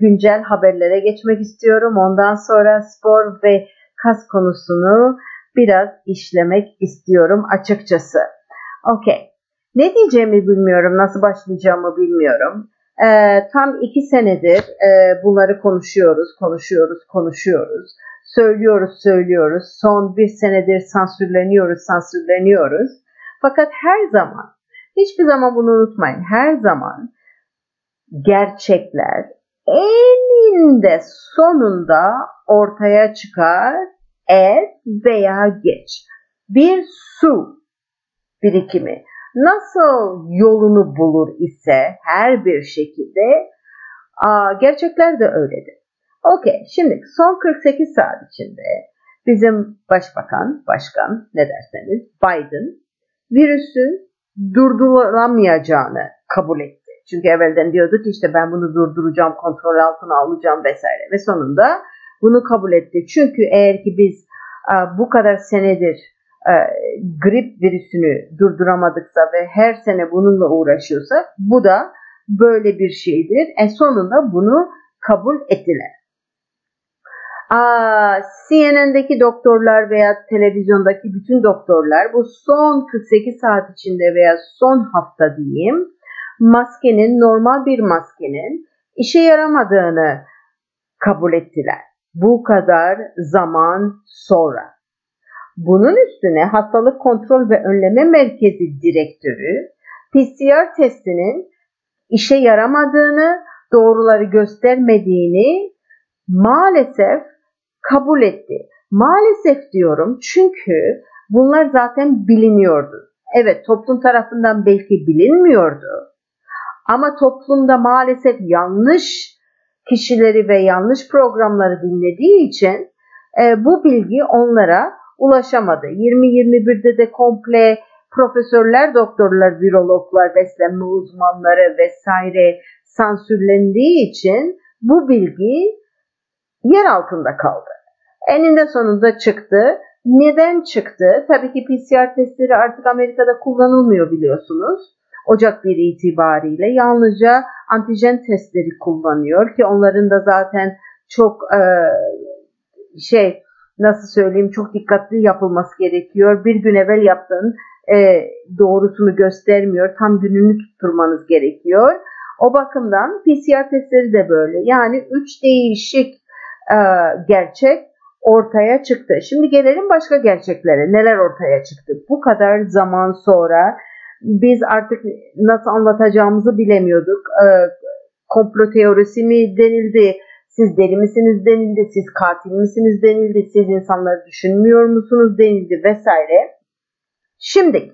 güncel haberlere geçmek istiyorum. Ondan sonra spor ve kas konusunu biraz işlemek istiyorum açıkçası. Okey. Ne diyeceğimi bilmiyorum, nasıl başlayacağımı bilmiyorum. Ee, tam iki senedir e, bunları konuşuyoruz, konuşuyoruz, konuşuyoruz. Söylüyoruz, söylüyoruz. Son bir senedir sansürleniyoruz, sansürleniyoruz. Fakat her zaman, hiçbir zaman bunu unutmayın, her zaman gerçekler eninde sonunda ortaya çıkar er veya geç. Bir su birikimi nasıl yolunu bulur ise her bir şekilde gerçekler de öyledir. Okey şimdi son 48 saat içinde bizim başbakan, başkan ne derseniz Biden virüsün durdurulamayacağını kabul etti. Çünkü evvelden diyorduk işte ben bunu durduracağım, kontrol altına alacağım vesaire. Ve sonunda bunu kabul etti. Çünkü eğer ki biz bu kadar senedir grip virüsünü durduramadıksa ve her sene bununla uğraşıyorsak bu da böyle bir şeydir. En sonunda bunu kabul ettiler. Aa, CNN'deki doktorlar veya televizyondaki bütün doktorlar bu son 48 saat içinde veya son hafta diyeyim maskenin normal bir maskenin işe yaramadığını kabul ettiler. Bu kadar zaman sonra. Bunun üstüne Hastalık Kontrol ve Önleme Merkezi Direktörü PCR testinin işe yaramadığını, doğruları göstermediğini maalesef kabul etti. Maalesef diyorum çünkü bunlar zaten biliniyordu. Evet toplum tarafından belki bilinmiyordu ama toplumda maalesef yanlış kişileri ve yanlış programları dinlediği için e, bu bilgi onlara ulaşamadı. 2021'de de komple profesörler, doktorlar, virologlar, beslenme uzmanları vesaire sansürlendiği için bu bilgi yer altında kaldı. Eninde sonunda çıktı. Neden çıktı? Tabii ki PCR testleri artık Amerika'da kullanılmıyor biliyorsunuz. Ocak 1 itibariyle yalnızca antijen testleri kullanıyor ki onların da zaten çok e, şey nasıl söyleyeyim çok dikkatli yapılması gerekiyor. Bir gün evvel yaptığın e, doğrusunu göstermiyor. Tam gününü tutturmanız gerekiyor. O bakımdan PCR testleri de böyle. Yani üç değişik e, gerçek ortaya çıktı. Şimdi gelelim başka gerçeklere. Neler ortaya çıktı? Bu kadar zaman sonra biz artık nasıl anlatacağımızı bilemiyorduk. E, komplo teorisi mi denildi, siz deli misiniz denildi, siz katil misiniz denildi, siz insanları düşünmüyor musunuz denildi vesaire. Şimdi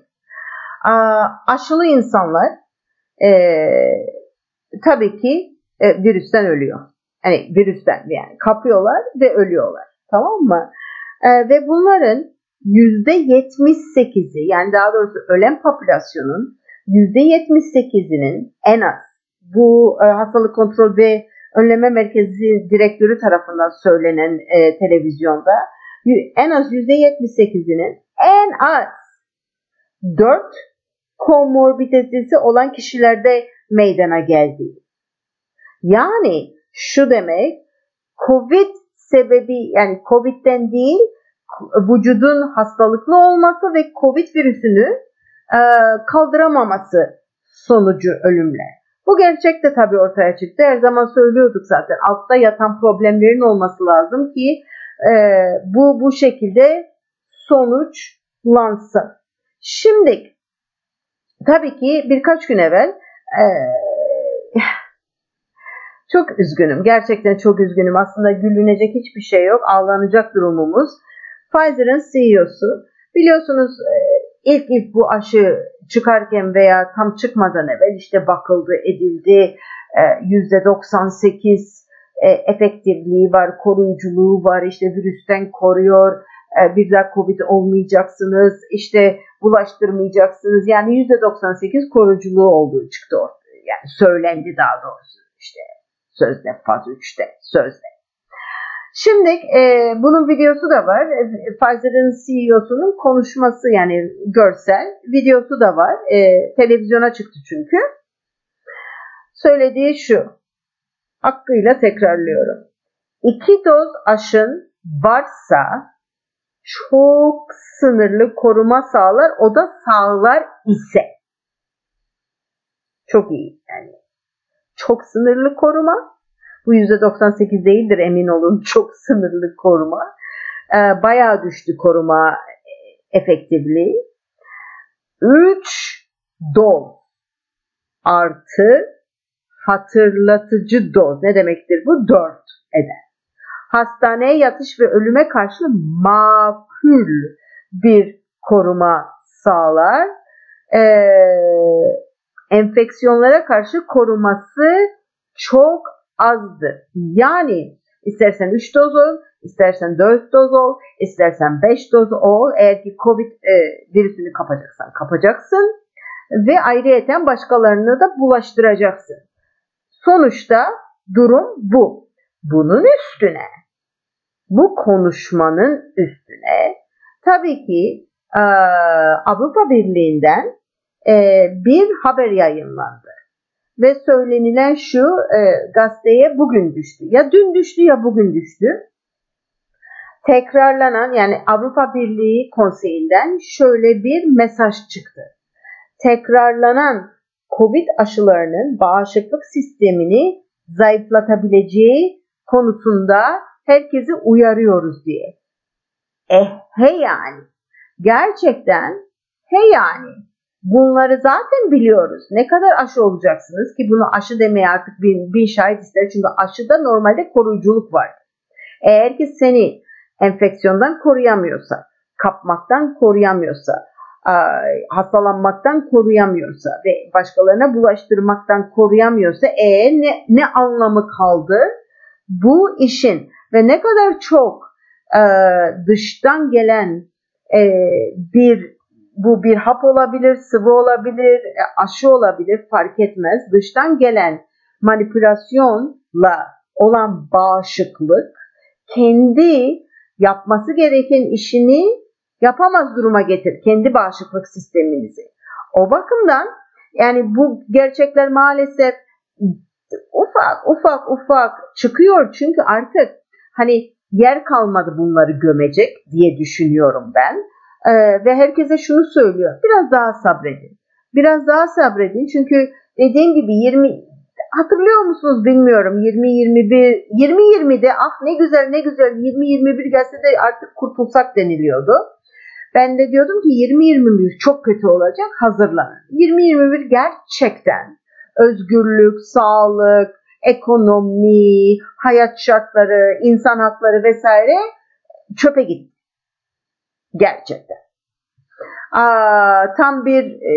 aşılı insanlar e, tabii ki e, virüsten ölüyor. Yani virüsten yani kapıyorlar ve ölüyorlar. Tamam mı? E, ve bunların %78'i yani daha doğrusu ölen popülasyonun %78'inin en az bu e, hastalık kontrol ve önleme merkezi direktörü tarafından söylenen e, televizyonda en az %78'inin en az 4 komorbiditesi olan kişilerde meydana geldi. Yani şu demek COVID sebebi yani COVID'den değil vücudun hastalıklı olması ve COVID virüsünü e, kaldıramaması sonucu ölümler. Bu gerçek de tabii ortaya çıktı. Her zaman söylüyorduk zaten. Altta yatan problemlerin olması lazım ki e, bu bu şekilde sonuçlansın. Şimdi tabii ki birkaç gün evvel e, çok üzgünüm. Gerçekten çok üzgünüm. Aslında gülünecek hiçbir şey yok. Ağlanacak durumumuz. Pfizer'ın CEO'su biliyorsunuz e, ilk ilk bu aşı çıkarken veya tam çıkmadan evvel işte bakıldı edildi %98 e, efektifliği var, koruyuculuğu var, işte virüsten koruyor, e, bir daha Covid olmayacaksınız, işte bulaştırmayacaksınız. Yani %98 koruyuculuğu olduğu çıktı ortaya. Yani söylendi daha doğrusu işte sözde faz 3'te sözde. Şimdi e, bunun videosu da var. E, Pfizer'ın CEO'sunun konuşması yani görsel videosu da var. E, televizyona çıktı çünkü. Söylediği şu. Hakkıyla tekrarlıyorum. İki doz aşın varsa çok sınırlı koruma sağlar. O da sağlar ise. Çok iyi yani. Çok sınırlı koruma. Bu %98 değildir emin olun. Çok sınırlı koruma. Ee, bayağı düştü koruma e, efektifliği. 3 doz artı hatırlatıcı doz. Ne demektir bu? 4 eder. Hastaneye yatış ve ölüme karşı makul bir koruma sağlar. Ee, enfeksiyonlara karşı koruması çok azdır. Yani istersen 3 doz ol, istersen 4 doz ol, istersen 5 doz ol. Eğer ki COVID e, virüsünü kapacaksan kapacaksın ve ayrıyeten başkalarını da bulaştıracaksın. Sonuçta durum bu. Bunun üstüne, bu konuşmanın üstüne tabii ki e, Avrupa Birliği'nden e, bir haber yayınlandı. Ve söylenilen şu e, gazeteye bugün düştü. Ya dün düştü ya bugün düştü. Tekrarlanan yani Avrupa Birliği Konseyi'nden şöyle bir mesaj çıktı. Tekrarlanan COVID aşılarının bağışıklık sistemini zayıflatabileceği konusunda herkesi uyarıyoruz diye. Eh he yani. Gerçekten he yani. Bunları zaten biliyoruz. Ne kadar aşı olacaksınız ki bunu aşı demeye artık bir, bir şahit ister. Çünkü aşıda normalde koruyuculuk var. Eğer ki seni enfeksiyondan koruyamıyorsa, kapmaktan koruyamıyorsa, hastalanmaktan koruyamıyorsa ve başkalarına bulaştırmaktan koruyamıyorsa e ne, ne anlamı kaldı bu işin ve ne kadar çok e, dıştan gelen e, bir bu bir hap olabilir, sıvı olabilir, e, aşı olabilir fark etmez. Dıştan gelen manipülasyonla olan bağışıklık kendi yapması gereken işini yapamaz duruma getir. Kendi bağışıklık sisteminizi. O bakımdan yani bu gerçekler maalesef ufak ufak ufak çıkıyor çünkü artık hani yer kalmadı bunları gömecek diye düşünüyorum ben. Ee, ve herkese şunu söylüyor. Biraz daha sabredin. Biraz daha sabredin. Çünkü dediğim gibi 20 hatırlıyor musunuz bilmiyorum 20 21 20 20'de ah ne güzel ne güzel 20 21 gelse de artık kurtulsak deniliyordu. Ben de diyordum ki 20 21 çok kötü olacak hazırlanın. 20 21 gerçekten özgürlük, sağlık, ekonomi, hayat şartları, insan hakları vesaire çöpe gitti. Gerçekten. Aa, tam bir e,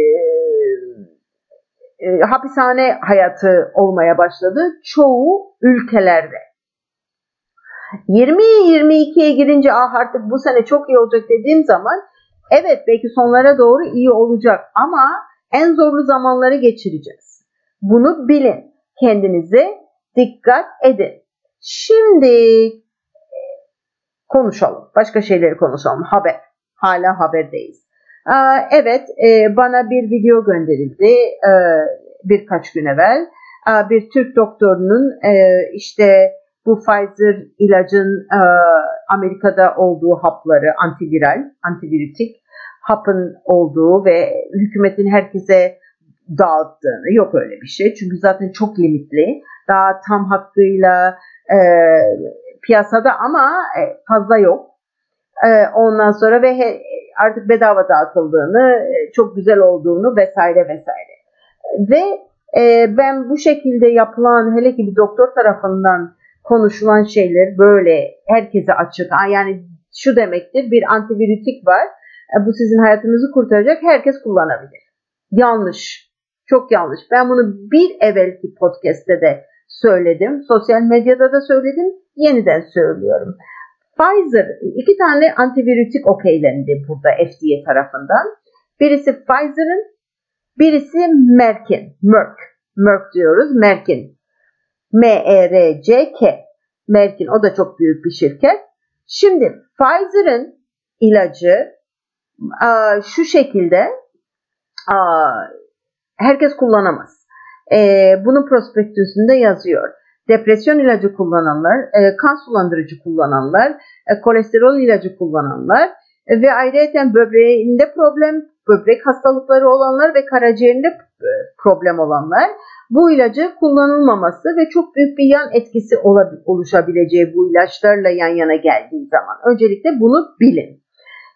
e, hapishane hayatı olmaya başladı çoğu ülkelerde. 20-22'ye girince ah artık bu sene çok iyi olacak dediğim zaman evet belki sonlara doğru iyi olacak ama en zorlu zamanları geçireceğiz. Bunu bilin. Kendinize dikkat edin. Şimdi konuşalım. Başka şeyleri konuşalım. Haber. Hala haberdeyiz. Evet e, bana bir video gönderildi e, birkaç gün evvel. Bir Türk doktorunun e, işte bu Pfizer ilacın Amerika'da olduğu hapları antiviral, antivirutik hapın olduğu ve hükümetin herkese dağıttığını yok öyle bir şey. Çünkü zaten çok limitli. Daha tam hakkıyla piyasada ama fazla yok. Ondan sonra ve artık bedava dağıtıldığını, e, çok güzel olduğunu vesaire vesaire. Ve e, ben bu şekilde yapılan hele ki bir doktor tarafından konuşulan şeyler böyle herkese açık. Yani şu demektir bir antivirütik var. E, bu sizin hayatınızı kurtaracak. Herkes kullanabilir. Yanlış. Çok yanlış. Ben bunu bir evvelki podcast'te de söyledim. Sosyal medyada da söyledim. Yeniden söylüyorum. Pfizer iki tane antivirütik okeylendi burada FDA tarafından. Birisi Pfizer'ın, birisi Merck'in. Merck. Merck diyoruz. Merck'in. M-E-R-C-K. Merck'in o da çok büyük bir şirket. Şimdi Pfizer'ın ilacı şu şekilde herkes kullanamaz. Bunun prospektüsünde yazıyor. Depresyon ilacı kullananlar, kan sulandırıcı kullananlar, kolesterol ilacı kullananlar ve ayrıca böbreğinde problem, böbrek hastalıkları olanlar ve karaciğerinde problem olanlar bu ilacı kullanılmaması ve çok büyük bir yan etkisi oluşabileceği bu ilaçlarla yan yana geldiği zaman. Öncelikle bunu bilin.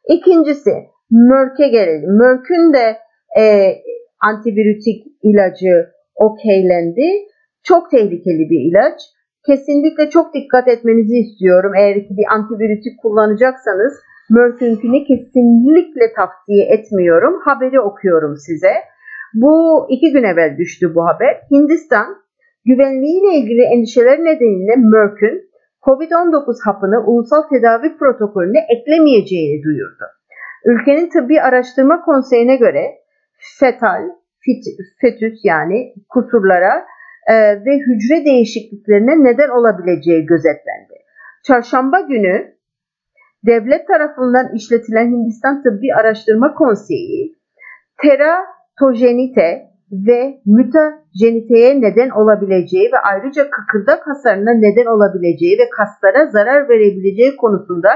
İkincisi Merck'e gelelim. Merck'ün de e, antivirütik ilacı okeylendi. Çok tehlikeli bir ilaç. Kesinlikle çok dikkat etmenizi istiyorum. Eğer ki bir antivirütik kullanacaksanız Merck'ünkini kesinlikle tavsiye etmiyorum. Haberi okuyorum size. Bu iki gün evvel düştü bu haber. Hindistan güvenliğiyle ilgili endişeler nedeniyle Merck'ün COVID-19 hapını ulusal tedavi protokolüne eklemeyeceğini duyurdu. Ülkenin Tıbbi Araştırma Konseyi'ne göre fetal, fit, fetüs yani kusurlara e, ve hücre değişikliklerine neden olabileceği gözetlendi. Çarşamba günü devlet tarafından işletilen Hindistan Tıbbi Araştırma Konseyi, teratojenite ve mütajeniteye neden olabileceği ve ayrıca kıkırdak hasarına neden olabileceği ve kaslara zarar verebileceği konusunda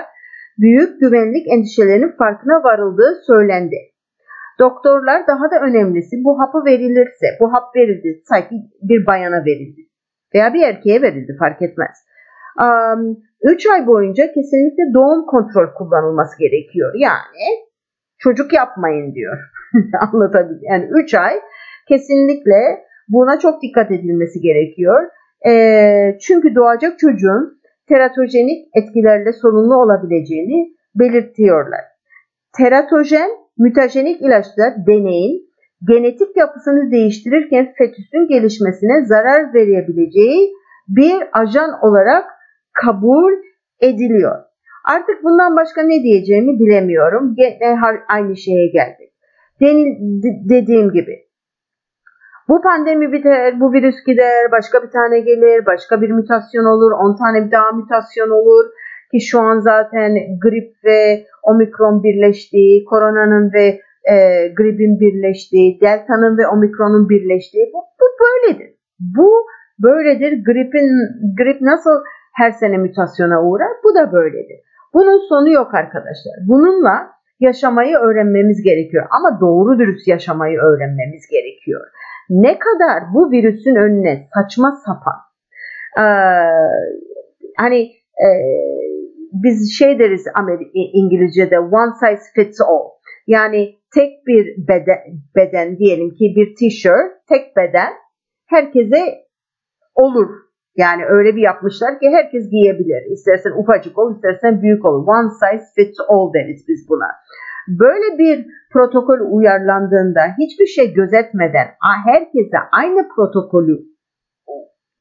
büyük güvenlik endişelerinin farkına varıldığı söylendi. Doktorlar daha da önemlisi bu hapı verilirse, bu hap verildi sanki bir bayana verildi veya bir erkeğe verildi fark etmez. 3 um, ay boyunca kesinlikle doğum kontrol kullanılması gerekiyor. Yani çocuk yapmayın diyor. Anlatabilir. Yani 3 ay kesinlikle buna çok dikkat edilmesi gerekiyor. E, çünkü doğacak çocuğun teratojenik etkilerle sorunlu olabileceğini belirtiyorlar. Teratojen mütajenik ilaçlar deneyin genetik yapısını değiştirirken fetüsün gelişmesine zarar verebileceği bir ajan olarak kabul ediliyor. Artık bundan başka ne diyeceğimi bilemiyorum. Aynı şeye geldik. Dediğim gibi bu pandemi biter, bu virüs gider, başka bir tane gelir, başka bir mutasyon olur, 10 tane daha mutasyon olur. Ki şu an zaten grip ve omikron birleştiği, koronanın ve e, gripin birleştiği, delta'nın ve omikronun birleştiği bu, bu böyledir. Bu böyledir. Gripin grip nasıl her sene mutasyona uğrar? Bu da böyledir. Bunun sonu yok arkadaşlar. Bununla yaşamayı öğrenmemiz gerekiyor ama doğru dürüst yaşamayı öğrenmemiz gerekiyor ne kadar bu virüsün önüne saçma sapan e, hani e, biz şey deriz Amerika, İngilizce'de one size fits all yani tek bir beden, beden diyelim ki bir t-shirt tek beden herkese olur yani öyle bir yapmışlar ki herkes giyebilir. İstersen ufacık ol, istersen büyük ol. One size fits all deriz biz buna. Böyle bir protokol uyarlandığında hiçbir şey gözetmeden herkese aynı protokolü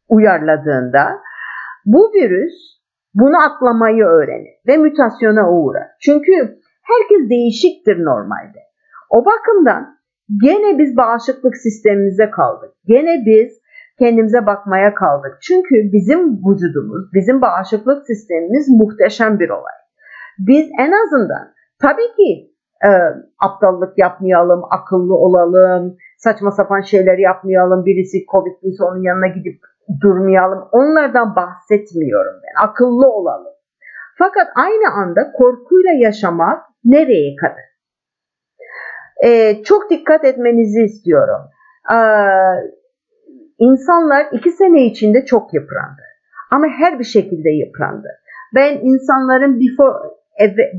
uyarladığında bu virüs bunu atlamayı öğrenir ve mutasyona uğrar. Çünkü herkes değişiktir normalde. O bakımdan gene biz bağışıklık sistemimize kaldık. Gene biz kendimize bakmaya kaldık. Çünkü bizim vücudumuz, bizim bağışıklık sistemimiz muhteşem bir olay. Biz en azından tabii ki e, aptallık yapmayalım, akıllı olalım, saçma sapan şeyler yapmayalım, birisi Covid'liyse onun yanına gidip durmayalım. Onlardan bahsetmiyorum ben. Akıllı olalım. Fakat aynı anda korkuyla yaşamak nereye kadar? Ee, çok dikkat etmenizi istiyorum. Ee, insanlar iki sene içinde çok yıprandı. Ama her bir şekilde yıprandı. Ben insanların before,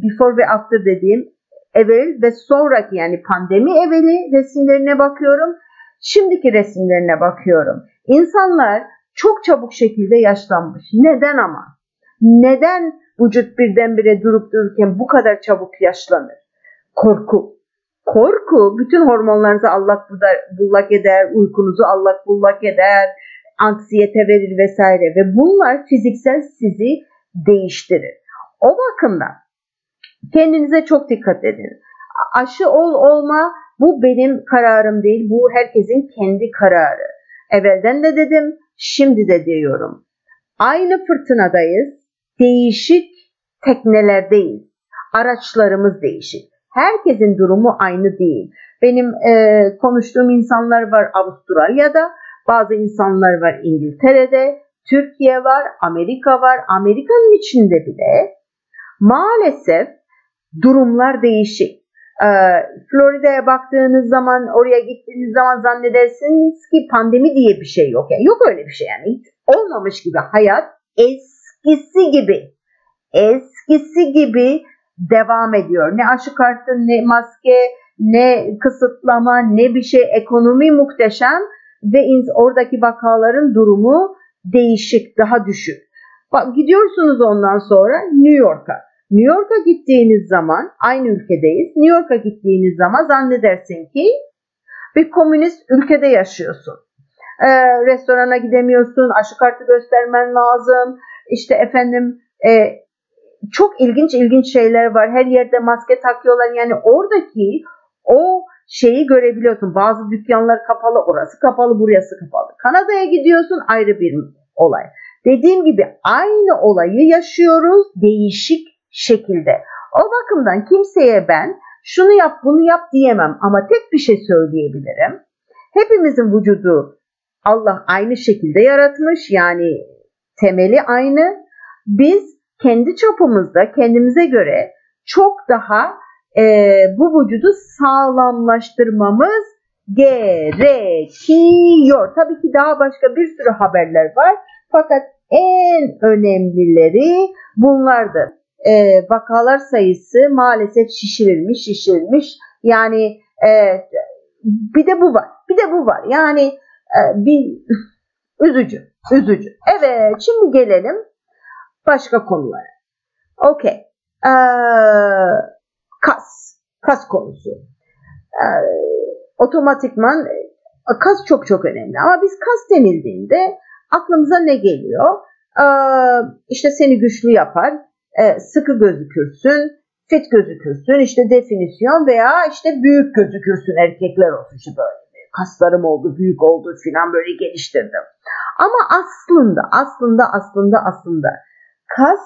before ve after dediğim evvel ve sonraki yani pandemi evveli resimlerine bakıyorum. Şimdiki resimlerine bakıyorum. İnsanlar çok çabuk şekilde yaşlanmış. Neden ama? Neden vücut birdenbire durup dururken bu kadar çabuk yaşlanır? Korku. Korku bütün hormonlarınızı allak bullak eder, uykunuzu allak bullak eder, anksiyete verir vesaire ve bunlar fiziksel sizi değiştirir. O bakımdan kendinize çok dikkat edin. Aşı ol olma bu benim kararım değil, bu herkesin kendi kararı. Evvelden de dedim, şimdi de diyorum. Aynı fırtınadayız, değişik teknelerdeyiz. Araçlarımız değişik. Herkesin durumu aynı değil. Benim e, konuştuğum insanlar var Avustralya'da, bazı insanlar var İngiltere'de, Türkiye var, Amerika var. Amerika'nın içinde bile maalesef durumlar değişik. Ee, Florida'ya baktığınız zaman, oraya gittiğiniz zaman zannedersiniz ki pandemi diye bir şey yok. Yani yok öyle bir şey yani. Hiç olmamış gibi hayat eskisi gibi, eskisi gibi devam ediyor. Ne aşı kartı, ne maske, ne kısıtlama, ne bir şey. Ekonomi muhteşem ve oradaki vakaların durumu değişik, daha düşük. Bak gidiyorsunuz ondan sonra New York'a. New York'a gittiğiniz zaman aynı ülkedeyiz. New York'a gittiğiniz zaman zannedersin ki bir komünist ülkede yaşıyorsun. Ee, restorana gidemiyorsun, aşı kartı göstermen lazım. İşte efendim e, çok ilginç ilginç şeyler var. Her yerde maske takıyorlar. Yani oradaki o şeyi görebiliyorsun. Bazı dükkanlar kapalı, orası kapalı, burası kapalı. Kanada'ya gidiyorsun ayrı bir olay. Dediğim gibi aynı olayı yaşıyoruz değişik şekilde. O bakımdan kimseye ben şunu yap bunu yap diyemem ama tek bir şey söyleyebilirim. Hepimizin vücudu Allah aynı şekilde yaratmış yani temeli aynı. Biz kendi çapımızda kendimize göre çok daha e, bu vücudu sağlamlaştırmamız gerekiyor. Tabii ki daha başka bir sürü haberler var. Fakat en önemlileri bunlardır e, vakalar sayısı maalesef şişirilmiş, şişirilmiş. Yani e, bir de bu var, bir de bu var. Yani e, bir üzücü, üzücü. Evet, şimdi gelelim başka konulara. Okey. Ee, kas, kas konusu. Ee, otomatikman kas çok çok önemli. Ama biz kas denildiğinde aklımıza ne geliyor? Ee, işte seni güçlü yapar, e, sıkı gözükürsün, fit gözükürsün, işte definisyon veya işte büyük gözükürsün erkekler olsun işte böyle kaslarım oldu, büyük oldu filan böyle geliştirdim. Ama aslında, aslında, aslında, aslında kas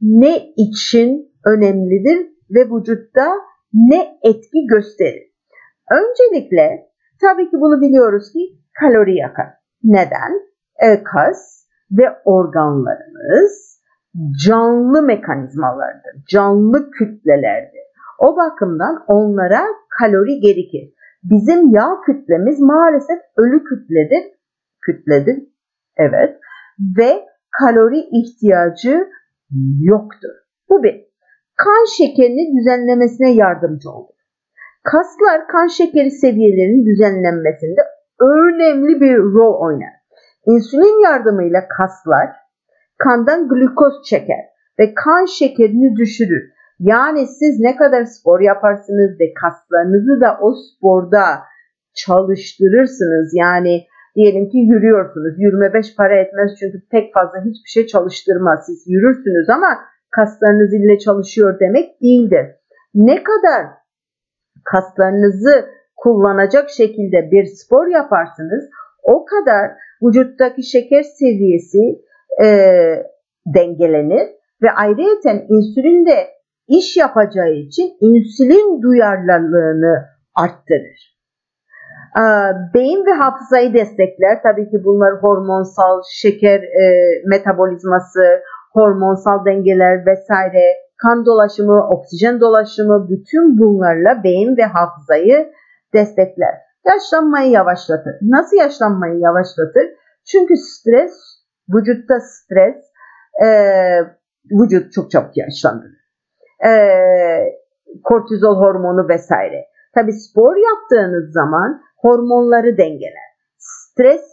ne için önemlidir ve vücutta ne etki gösterir? Öncelikle tabii ki bunu biliyoruz ki kalori yakar. Neden? E, kas ve organlarımız canlı mekanizmalardır, canlı kütlelerdir. O bakımdan onlara kalori gerekir. Bizim yağ kütlemiz maalesef ölü kütledir. Kütledir, evet. Ve kalori ihtiyacı yoktur. Bu bir. Kan şekerini düzenlemesine yardımcı olur. Kaslar kan şekeri seviyelerinin düzenlenmesinde önemli bir rol oynar. İnsülin yardımıyla kaslar kandan glukoz çeker ve kan şekerini düşürür. Yani siz ne kadar spor yaparsınız ve kaslarınızı da o sporda çalıştırırsınız. Yani diyelim ki yürüyorsunuz. Yürüme beş para etmez çünkü pek fazla hiçbir şey çalıştırmaz. Siz yürürsünüz ama kaslarınız ile çalışıyor demek değildir. Ne kadar kaslarınızı kullanacak şekilde bir spor yaparsınız o kadar vücuttaki şeker seviyesi e, dengelenir ve ayrıyeten insülin de iş yapacağı için insülin duyarlılığını arttırır. E, beyin ve hafızayı destekler. Tabii ki bunlar hormonsal, şeker e, metabolizması, hormonsal dengeler vesaire, kan dolaşımı, oksijen dolaşımı bütün bunlarla beyin ve hafızayı destekler. Yaşlanmayı yavaşlatır. Nasıl yaşlanmayı yavaşlatır? Çünkü stres Vücutta stres e, vücut çok çabuk yaşlandırır. E, kortizol hormonu vesaire. Tabi spor yaptığınız zaman hormonları dengeler. Stres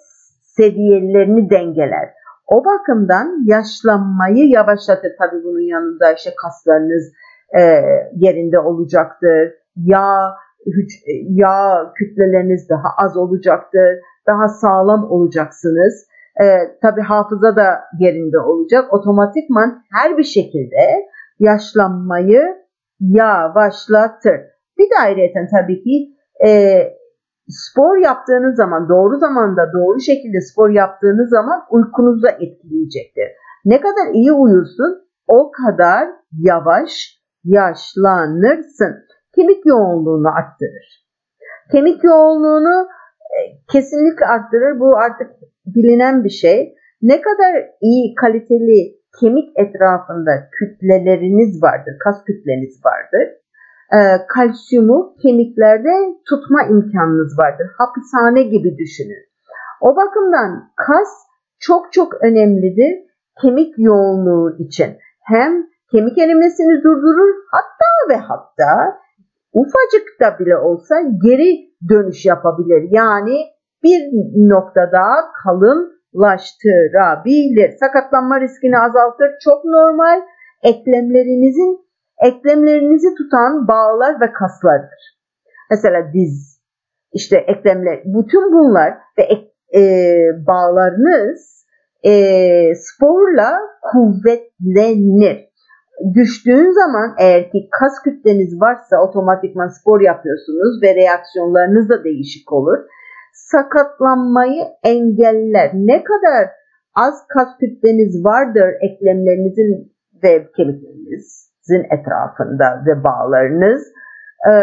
seviyelerini dengeler. O bakımdan yaşlanmayı yavaşlatır. Tabi bunun yanında işte kaslarınız e, yerinde olacaktır. Yağ, yağ kütleleriniz daha az olacaktır. Daha sağlam olacaksınız E, tabii hafıza da yerinde olacak. Otomatikman her bir şekilde yaşlanmayı yavaşlatır. Bir de ayrıca tabii ki e, spor yaptığınız zaman doğru zamanda doğru şekilde spor yaptığınız zaman uykunuzu etkileyecektir. Ne kadar iyi uyursun o kadar yavaş yaşlanırsın. Kemik yoğunluğunu arttırır. Kemik yoğunluğunu e, kesinlikle arttırır. Bu artık bilinen bir şey. Ne kadar iyi kaliteli kemik etrafında kütleleriniz vardır, kas kütleniz vardır. E, kalsiyumu kemiklerde tutma imkanınız vardır. Hapishane gibi düşünün. O bakımdan kas çok çok önemlidir kemik yoğunluğu için. Hem kemik erimesini durdurur hatta ve hatta ufacık da bile olsa geri dönüş yapabilir. Yani bir noktada kalınlaştırabilir. Sakatlanma riskini azaltır. Çok normal. Eklemlerinizin eklemlerinizi tutan bağlar ve kaslardır. Mesela diz, işte eklemler, bütün bunlar ve ek, e, bağlarınız e, sporla kuvvetlenir. Düştüğün zaman eğer ki kas kütleniz varsa otomatikman spor yapıyorsunuz ve reaksiyonlarınız da değişik olur. Sakatlanmayı engeller. Ne kadar az kas kütleniz vardır eklemlerinizin ve kemiklerinizin etrafında ve bağlarınız e,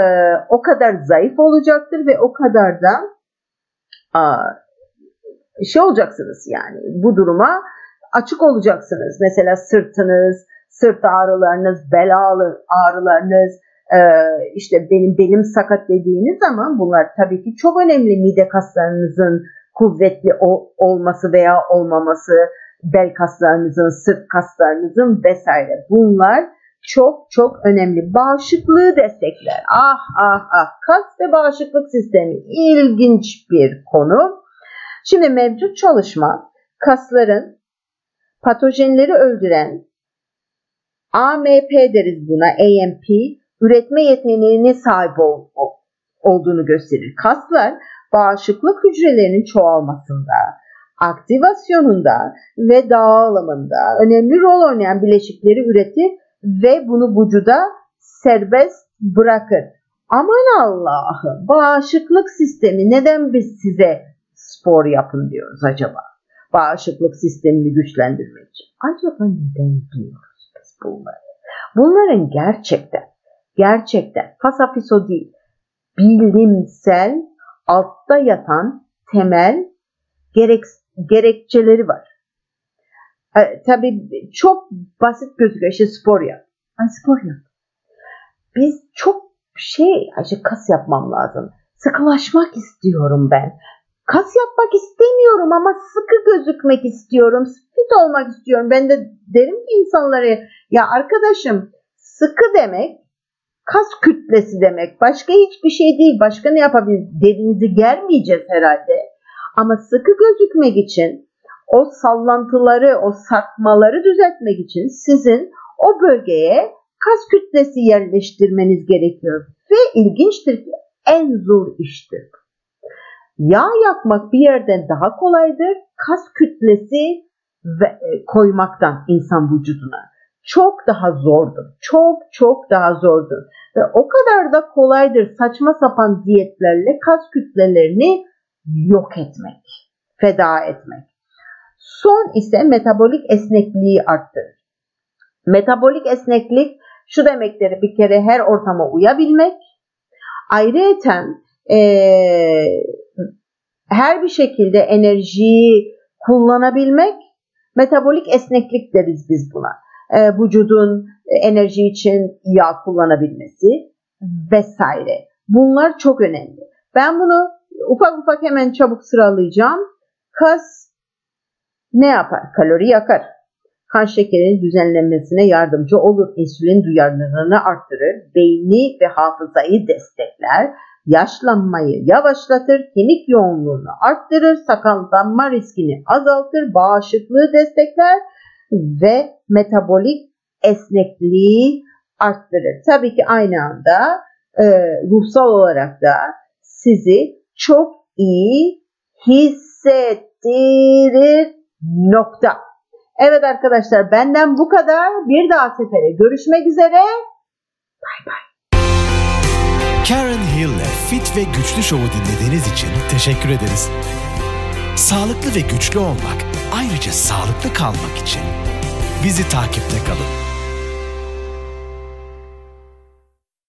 o kadar zayıf olacaktır ve o kadar da a, şey olacaksınız yani bu duruma açık olacaksınız. Mesela sırtınız, sırt ağrılarınız, bel ağrılarınız, işte benim belim sakat dediğiniz zaman bunlar tabii ki çok önemli mide kaslarınızın kuvvetli olması veya olmaması, bel kaslarınızın, sırt kaslarınızın vesaire. Bunlar çok çok önemli. Bağışıklığı destekler. Ah ah ah. Kas ve bağışıklık sistemi ilginç bir konu. Şimdi mevcut çalışma kasların patojenleri öldüren AMP deriz buna AMP üretme yeteneğine sahip ol, olduğunu gösterir. Kaslar bağışıklık hücrelerinin çoğalmasında, aktivasyonunda ve dağılımında önemli rol oynayan bileşikleri üretir ve bunu vücuda serbest bırakır. Aman Allah'ım bağışıklık sistemi neden biz size spor yapın diyoruz acaba? Bağışıklık sistemini güçlendirmek için. Acaba neden diyoruz? bunları. Bunların gerçekten, gerçekten fasafiso değil, bilimsel altta yatan temel gerek, gerekçeleri var. E, tabii çok basit gözüküyor. İşte spor yap. Ay spor yap. Biz çok şey, işte kas yapmam lazım. Sıkılaşmak istiyorum ben. Kas yapmak istemiyorum ama sıkı gözükmek istiyorum. Fit olmak istiyorum. Ben de derim ki insanlara ya arkadaşım sıkı demek kas kütlesi demek. Başka hiçbir şey değil. Başka ne yapabiliriz? Derinizi germeyeceğiz herhalde. Ama sıkı gözükmek için o sallantıları, o sarkmaları düzeltmek için sizin o bölgeye kas kütlesi yerleştirmeniz gerekiyor. Ve ilginçtir ki en zor iştir. Yağ yakmak bir yerden daha kolaydır. Kas kütlesi ve, e, koymaktan insan vücuduna çok daha zordur. Çok çok daha zordur. Ve o kadar da kolaydır saçma sapan diyetlerle kas kütlelerini yok etmek, feda etmek. Son ise metabolik esnekliği arttırır. Metabolik esneklik şu demektir bir kere her ortama uyabilmek. Ayrıyeten ee, her bir şekilde enerjiyi kullanabilmek metabolik esneklik deriz biz buna. E, vücudun enerji için yağ kullanabilmesi vesaire. Bunlar çok önemli. Ben bunu ufak ufak hemen çabuk sıralayacağım. Kas ne yapar? Kalori yakar. Kan şekerinin düzenlenmesine yardımcı olur. İnsülin duyarlılığını arttırır. Beyni ve hafızayı destekler yaşlanmayı yavaşlatır, kemik yoğunluğunu arttırır, sakatlanma riskini azaltır, bağışıklığı destekler ve metabolik esnekliği arttırır. Tabii ki aynı anda e, ruhsal olarak da sizi çok iyi hissettirir Nokta. Evet arkadaşlar benden bu kadar. Bir daha sefere görüşmek üzere. Bay bay. Karen Hill'le Fit ve Güçlü Show'u dinlediğiniz için teşekkür ederiz. Sağlıklı ve güçlü olmak, ayrıca sağlıklı kalmak için bizi takipte kalın.